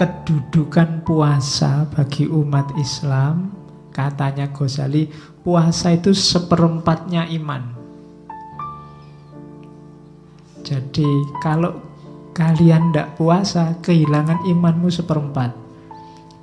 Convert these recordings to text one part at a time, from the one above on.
kedudukan puasa bagi umat Islam, katanya Ghazali, puasa itu seperempatnya iman. Jadi kalau kalian tidak puasa, kehilangan imanmu seperempat.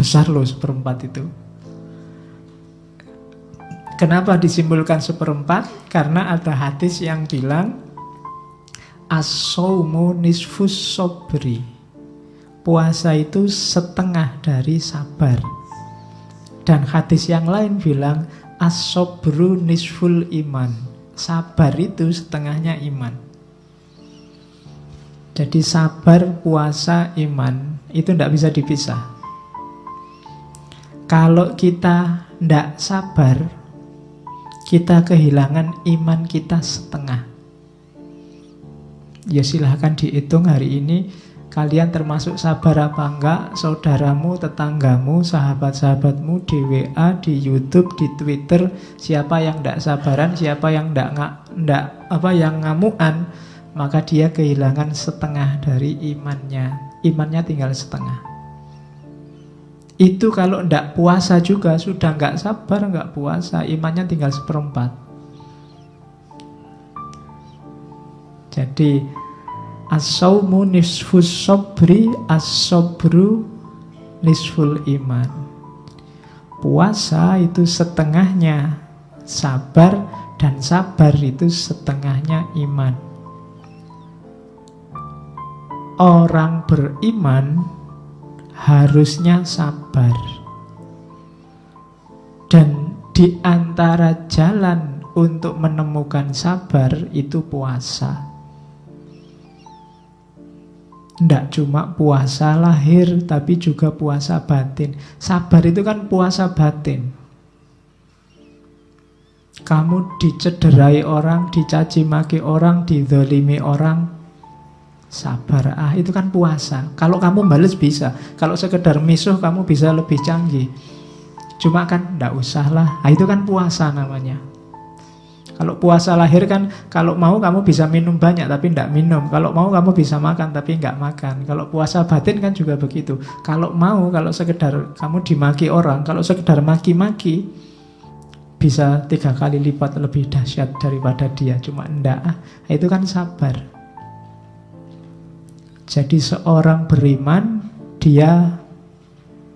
Besar loh seperempat itu. Kenapa disimpulkan seperempat? Karena ada hadis yang bilang As-sawmu nisfus sobri Puasa itu setengah dari sabar. Dan hadis yang lain bilang As-sobru nisful iman. Sabar itu setengahnya iman. Jadi sabar, puasa, iman Itu tidak bisa dipisah. Kalau kita tidak sabar Kita kehilangan iman kita setengah. Ya silahkan dihitung hari ini Kalian termasuk sabar apa enggak? Saudaramu, tetanggamu, sahabat-sahabatmu Di WA, di Youtube, di Twitter. Siapa yang enggak sabaran Siapa yang enggak, enggak apa yang ngamuan Maka dia kehilangan setengah dari imannya. Imannya tinggal setengah. Itu kalau enggak puasa juga Sudah enggak sabar, enggak puasa Imannya tinggal seperempat. Jadi as-saumu nisfus sabri as-sabru nisful iman. Puasa itu setengahnya sabar dan sabar itu setengahnya iman. Orang beriman harusnya sabar. Dan di antara jalan untuk menemukan sabar itu puasa. Tidak cuma puasa lahir, tapi juga puasa batin. Sabar itu kan puasa batin. Kamu dicederai orang, dicaci maki orang, didolimi orang, sabar. Ah, itu kan puasa. Kalau kamu bales bisa. Kalau sekedar misuh, kamu bisa lebih canggih. Cuma kan tidak usah lah. Ah, itu kan puasa namanya. Kalau puasa lahir kan kalau mau kamu bisa minum banyak tapi tidak minum. Kalau mau kamu bisa makan tapi nggak makan. Kalau puasa batin kan juga begitu. Kalau mau kalau sekedar kamu dimaki orang, kalau sekedar maki-maki bisa tiga kali lipat lebih dahsyat daripada dia. Cuma ndak. Ah, itu kan sabar. Jadi seorang beriman dia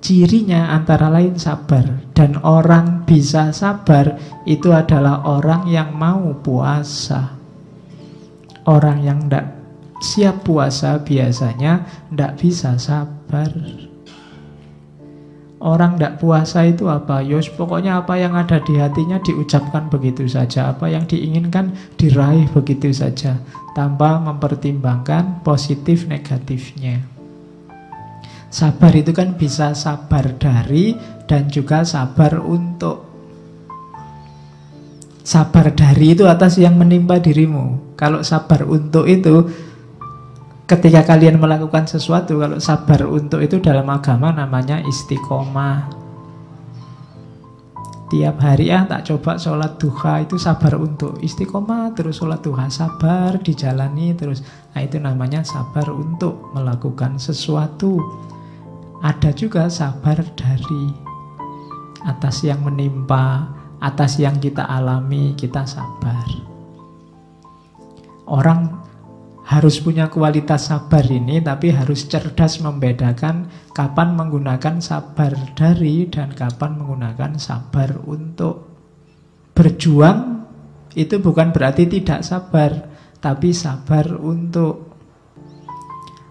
Cirinya antara lain sabar. Dan orang bisa sabar Itu adalah orang yang mau puasa. Orang yang tidak siap puasa biasanya tidak bisa sabar. Orang tidak puasa itu apa? Yos pokoknya apa yang ada di hatinya diucapkan begitu saja. Apa yang diinginkan diraih begitu saja. Tanpa mempertimbangkan positif negatifnya Sabar itu kan bisa sabar dari dan juga sabar untuk. Sabar dari itu atas yang menimpa dirimu. Kalau sabar untuk itu ketika kalian melakukan sesuatu, kalau sabar untuk itu dalam agama namanya istiqomah. Tiap hari ya tak coba sholat duha itu sabar untuk istiqomah terus sholat duha sabar dijalani terus. Nah itu namanya sabar untuk melakukan sesuatu. Ada juga sabar dari atas yang menimpa, atas yang kita alami, kita sabar. Orang harus punya kualitas sabar ini, tapi harus cerdas membedakan kapan menggunakan sabar dari dan kapan menggunakan sabar untuk berjuang. Itu bukan berarti tidak sabar, tapi sabar untuk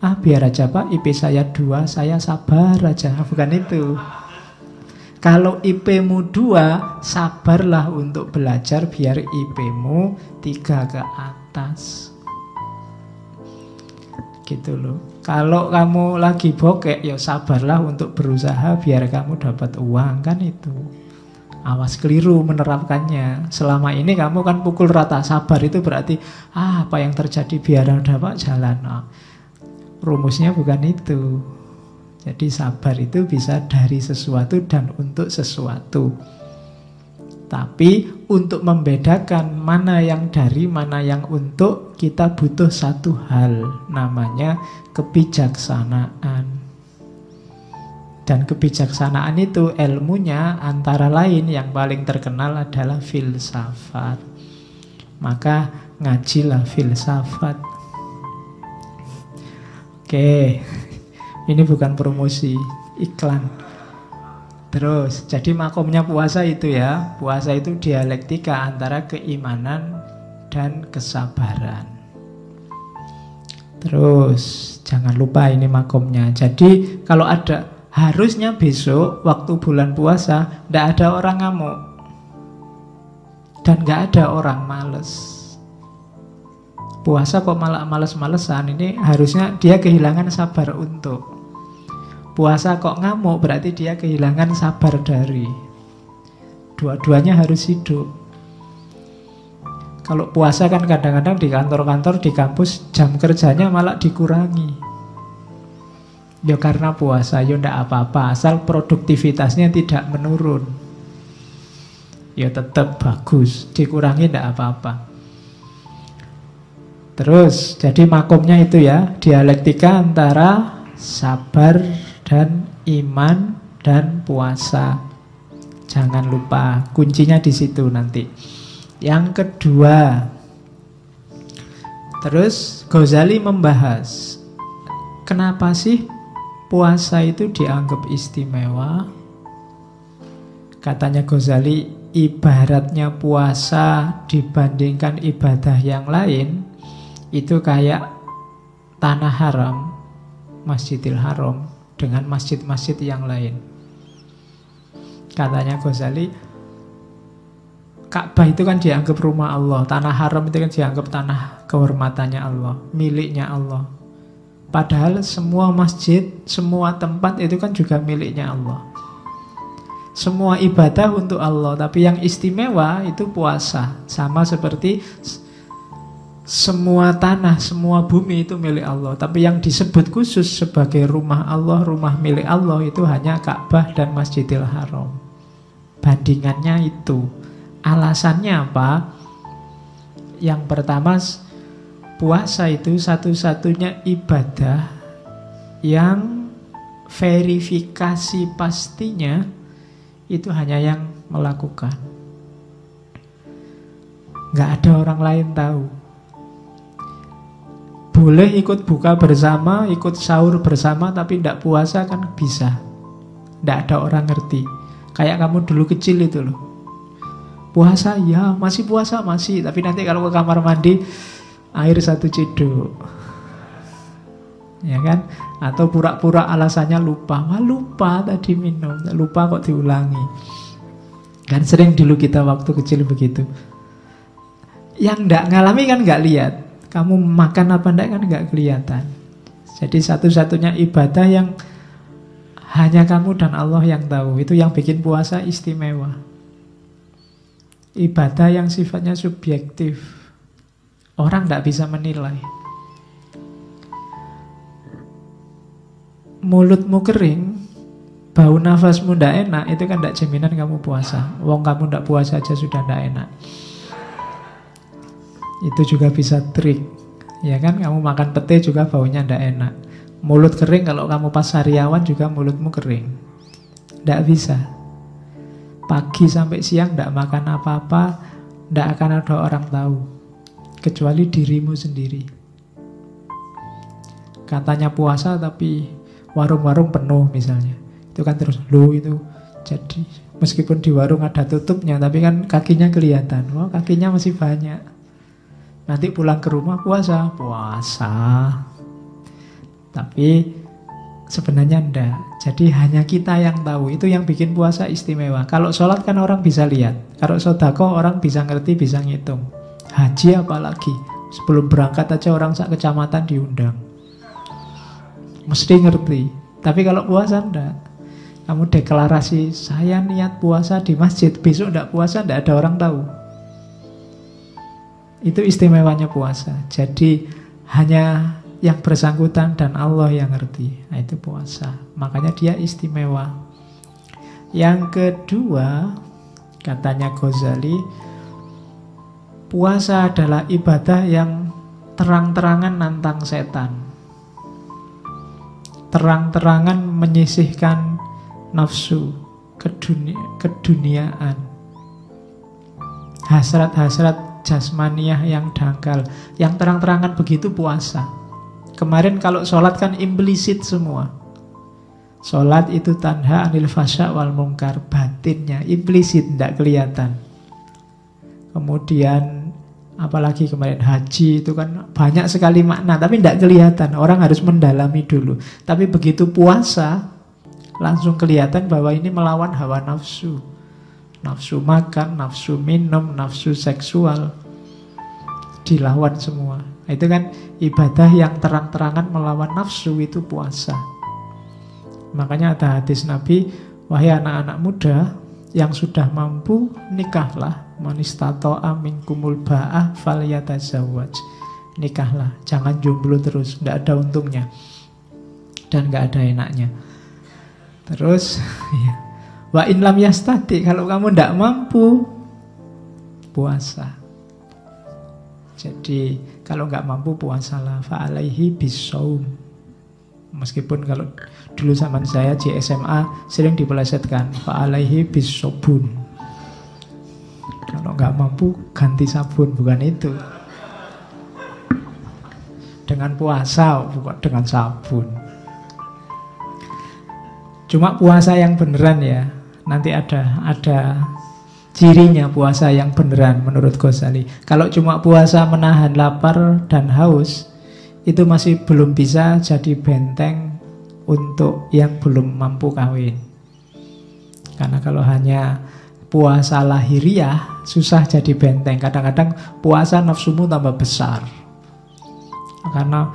Ah biar aja pak. IP saya dua Saya sabar aja. Bukan itu. Kalau IP-mu dua Sabarlah untuk belajar Biar IP-mu tiga ke atas. Gitu loh. Kalau kamu lagi bokek Ya sabarlah untuk berusaha Biar kamu dapat uang Kan itu. Awas keliru menerapkannya. Selama ini kamu kan pukul rata Sabar itu berarti ah, Apa yang terjadi biar dapat jalan. Nah, rumusnya bukan itu. Jadi sabar itu bisa dari sesuatu dan untuk sesuatu. Tapi untuk membedakan mana yang dari, mana yang untuk, kita butuh satu hal, namanya kebijaksanaan. Dan kebijaksanaan itu ilmunya antara lain yang paling terkenal adalah filsafat. Maka ngajilah filsafat. Oke, ini bukan promosi, iklan. Terus, jadi makomnya puasa itu ya, puasa itu dialektika antara keimanan dan kesabaran. Terus, jangan lupa ini makomnya. Jadi, kalau ada harusnya besok waktu bulan puasa tidak ada orang ngamuk dan nggak ada orang males. Puasa kok malah males-malesan ini harusnya dia kehilangan sabar untuk. Puasa kok ngamuk berarti dia kehilangan sabar dari. Dua-duanya harus hidup. Kalau puasa kan kadang-kadang di kantor-kantor, di kampus jam kerjanya malah dikurangi. Ya karena puasa, ya ndak apa-apa, asal produktivitasnya tidak menurun. Ya tetap bagus, dikurangi ndak apa-apa. Terus, jadi makomnya itu ya, dialektika antara sabar dan iman dan puasa. Jangan lupa, kuncinya di situ nanti. Yang kedua, terus Ghazali membahas, kenapa sih puasa itu dianggap istimewa. Katanya Ghazali, ibaratnya puasa dibandingkan ibadah yang lain itu kayak tanah haram, Masjidil Haram dengan masjid-masjid yang lain. Katanya Ghazali, Ka'bah itu kan dianggap rumah Allah, tanah haram itu kan dianggap tanah kehormatannya Allah, miliknya Allah. Padahal semua masjid, semua tempat itu kan juga miliknya Allah. Semua ibadah untuk Allah, tapi yang istimewa itu puasa. Sama seperti semua tanah, semua bumi itu milik Allah. Tapi yang disebut khusus sebagai rumah Allah, rumah milik Allah itu hanya Ka'bah dan Masjidil Haram. Bandingannya itu. Alasannya apa? Yang pertama puasa itu satu-satunya ibadah yang verifikasi pastinya itu hanya yang melakukan. Nggak ada orang lain tahu. Boleh ikut buka bersama, ikut sahur bersama, tapi tidak puasa kan bisa. Tidak ada orang ngerti. Kayak kamu dulu kecil itu loh. Puasa ya, masih puasa masih. Tapi nanti kalau ke kamar mandi, air satu cedok ya kan atau pura-pura alasannya lupa wah lupa tadi minum lupa kok diulangi kan sering dulu kita waktu kecil begitu yang ndak ngalami kan nggak lihat kamu makan apa ndak kan nggak kelihatan jadi satu-satunya ibadah yang hanya kamu dan Allah yang tahu itu yang bikin puasa istimewa ibadah yang sifatnya subjektif Orang tidak bisa menilai. Mulutmu kering, bau nafasmu tidak enak, itu kan tidak jaminan kamu puasa. Wong kamu tidak puasa aja sudah tidak enak. Itu juga bisa trik. Ya kan, kamu makan pete juga baunya tidak enak. Mulut kering kalau kamu pas sariawan juga mulutmu kering. Tidak bisa. Pagi sampai siang tidak makan apa-apa, tidak akan ada orang tahu kecuali dirimu sendiri. Katanya puasa tapi warung-warung penuh misalnya. Itu kan terus lu itu jadi meskipun di warung ada tutupnya tapi kan kakinya kelihatan. Wah, kakinya masih banyak. Nanti pulang ke rumah puasa, puasa. Tapi sebenarnya enggak. Jadi hanya kita yang tahu. Itu yang bikin puasa istimewa. Kalau sholat kan orang bisa lihat. Kalau sodako orang bisa ngerti, bisa ngitung. Haji apalagi Sebelum berangkat aja orang sak kecamatan diundang Mesti ngerti Tapi kalau puasa enggak Kamu deklarasi Saya niat puasa di masjid Besok enggak puasa enggak ada orang tahu Itu istimewanya puasa. Jadi hanya yang bersangkutan dan Allah yang ngerti. Nah itu puasa. Makanya dia istimewa. Yang kedua Katanya Ghazali Puasa adalah ibadah yang terang-terangan nantang setan. Terang-terangan menyisihkan nafsu, kedunia, keduniaan, hasrat-hasrat jasmaniah yang dangkal, yang terang-terangan begitu puasa. Kemarin kalau sholat kan implisit semua. Sholat itu tanha anil fasya wal mungkar Batinnya implisit, tidak kelihatan Kemudian apalagi kemarin haji itu kan banyak sekali makna Tapi tidak kelihatan, orang harus mendalami dulu Tapi begitu puasa Langsung kelihatan bahwa ini melawan hawa nafsu Nafsu makan, nafsu minum, nafsu seksual. Dilawan semua. Itu kan ibadah yang terang-terangan melawan nafsu itu puasa. Makanya ada hadis Nabi, wahai anak-anak muda yang sudah mampu nikahlah. Manistato'a minkumul ba'ah falyatazawwaj. Nikahlah, jangan jomblo terus, tidak ada untungnya. Dan nggak ada enaknya. Terus, ya. Wa in lam yastati, kalau kamu tidak mampu puasa. Jadi kalau nggak mampu puasalah fa alaihi bisaum. Meskipun kalau dulu zaman saya di SMA sering dipelesetkan fa'alaihi bisobun. Kalau nggak mampu ganti sabun, bukan itu. Dengan puasa, bukan dengan sabun. Cuma puasa yang beneran ya. Nanti ada ada cirinya puasa yang beneran menurut Ghazali. Kalau cuma puasa menahan lapar dan haus, itu masih belum bisa jadi benteng untuk yang belum mampu kawin. Karena kalau hanya puasa lahiriah susah jadi benteng. Kadang-kadang puasa nafsumu tambah besar. Karena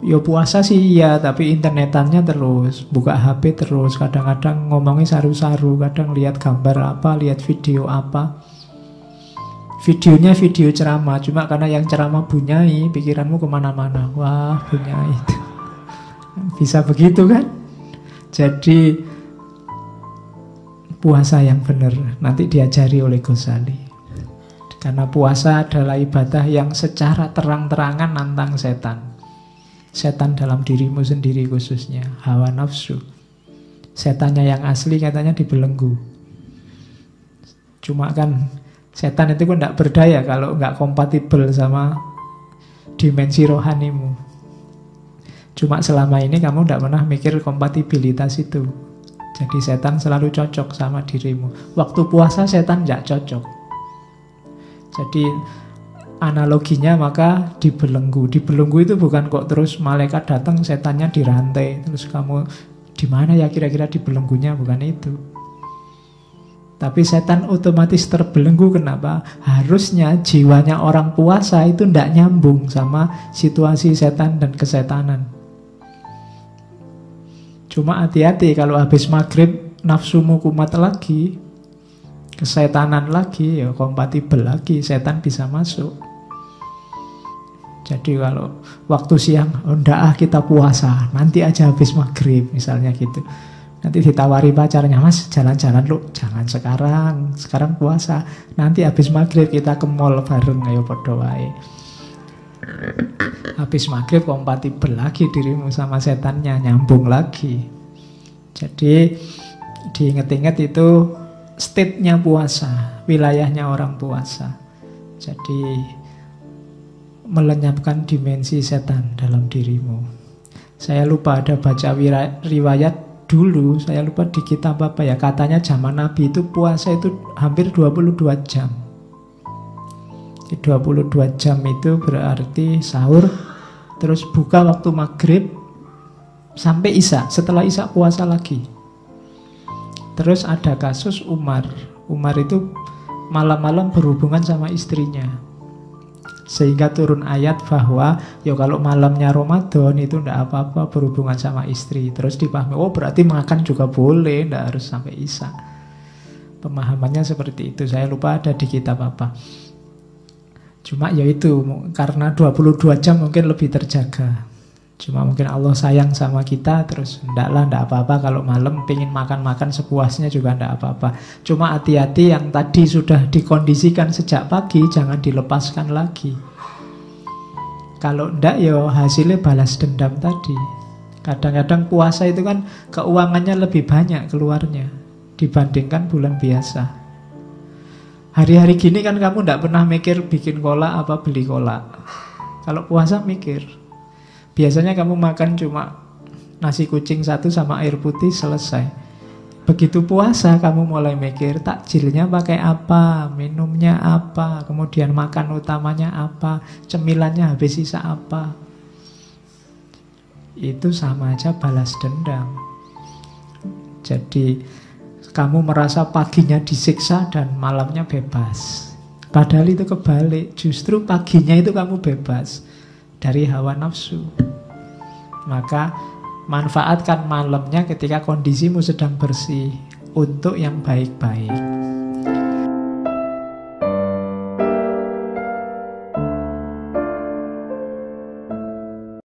ya puasa sih iya, tapi internetannya terus, buka HP terus, kadang-kadang ngomongnya saru-saru, kadang lihat gambar apa, lihat video apa. Videonya video ceramah, cuma karena yang ceramah bunyai, pikiranmu ke mana-mana. Wah, bunyai itu. Bisa begitu kan? Jadi puasa yang benar nanti diajari oleh Ghazali. Karena puasa adalah ibadah yang secara terang-terangan nantang setan. Setan dalam dirimu sendiri khususnya, hawa nafsu. Setannya yang asli katanya dibelenggu. Cuma kan Setan itu kan tidak berdaya kalau nggak kompatibel sama dimensi rohanimu. Cuma selama ini kamu tidak pernah mikir kompatibilitas itu. Jadi setan selalu cocok sama dirimu. Waktu puasa setan tidak cocok. Jadi analoginya maka dibelenggu. Dibelenggu itu bukan kok terus malaikat datang setannya dirantai. Terus kamu di mana ya kira-kira dibelenggunya bukan itu. Tapi setan otomatis terbelenggu kenapa? Harusnya jiwanya orang puasa itu tidak nyambung sama situasi setan dan kesetanan. Cuma hati-hati kalau habis maghrib nafsumu kumat lagi, kesetanan lagi, ya kompatibel lagi, setan bisa masuk. Jadi kalau waktu siang, oh ah kita puasa, nanti aja habis maghrib misalnya gitu. Nanti ditawari pacarnya, mas jalan-jalan lu, jangan sekarang, sekarang puasa. Nanti habis maghrib kita ke mall bareng, ayo berdoa. Habis maghrib kompatibel lagi dirimu sama setannya, nyambung lagi. Jadi diinget-inget itu state-nya puasa, wilayahnya orang puasa. Jadi melenyapkan dimensi setan dalam dirimu. Saya lupa ada baca riwayat dulu saya lupa di kitab apa ya katanya zaman Nabi itu puasa itu hampir 22 jam. Di 22 jam itu berarti sahur terus buka waktu maghrib sampai isya. Setelah isya puasa lagi. Terus ada kasus Umar. Umar itu malam-malam berhubungan sama istrinya. Sehingga turun ayat bahwa ya kalau malamnya Ramadan itu tidak apa-apa berhubungan sama istri. Terus dipahami, oh berarti makan juga boleh, tidak harus sampai Isa. Pemahamannya seperti itu. Saya lupa ada di kitab apa. Cuma ya itu, karena 22 jam mungkin lebih terjaga. Cuma mungkin Allah sayang sama kita terus ndaklah ndak apa-apa kalau malam pengen makan-makan sepuasnya juga ndak apa-apa. Cuma hati-hati yang tadi sudah dikondisikan sejak pagi jangan dilepaskan lagi. Kalau ndak ya hasilnya balas dendam tadi. Kadang-kadang puasa itu kan keuangannya lebih banyak keluarnya dibandingkan bulan biasa. Hari-hari gini kan kamu tidak pernah mikir bikin kolak apa beli kolak. Kalau puasa mikir. Biasanya kamu makan cuma nasi kucing satu sama air putih selesai. Begitu puasa kamu mulai mikir takjilnya pakai apa, minumnya apa, kemudian makan utamanya apa, cemilannya habis sisa apa. Itu sama aja balas dendam. Jadi kamu merasa paginya disiksa dan malamnya bebas. Padahal itu kebalik, justru paginya itu kamu bebas dari hawa nafsu. Maka manfaatkan malamnya ketika kondisimu sedang bersih untuk yang baik-baik.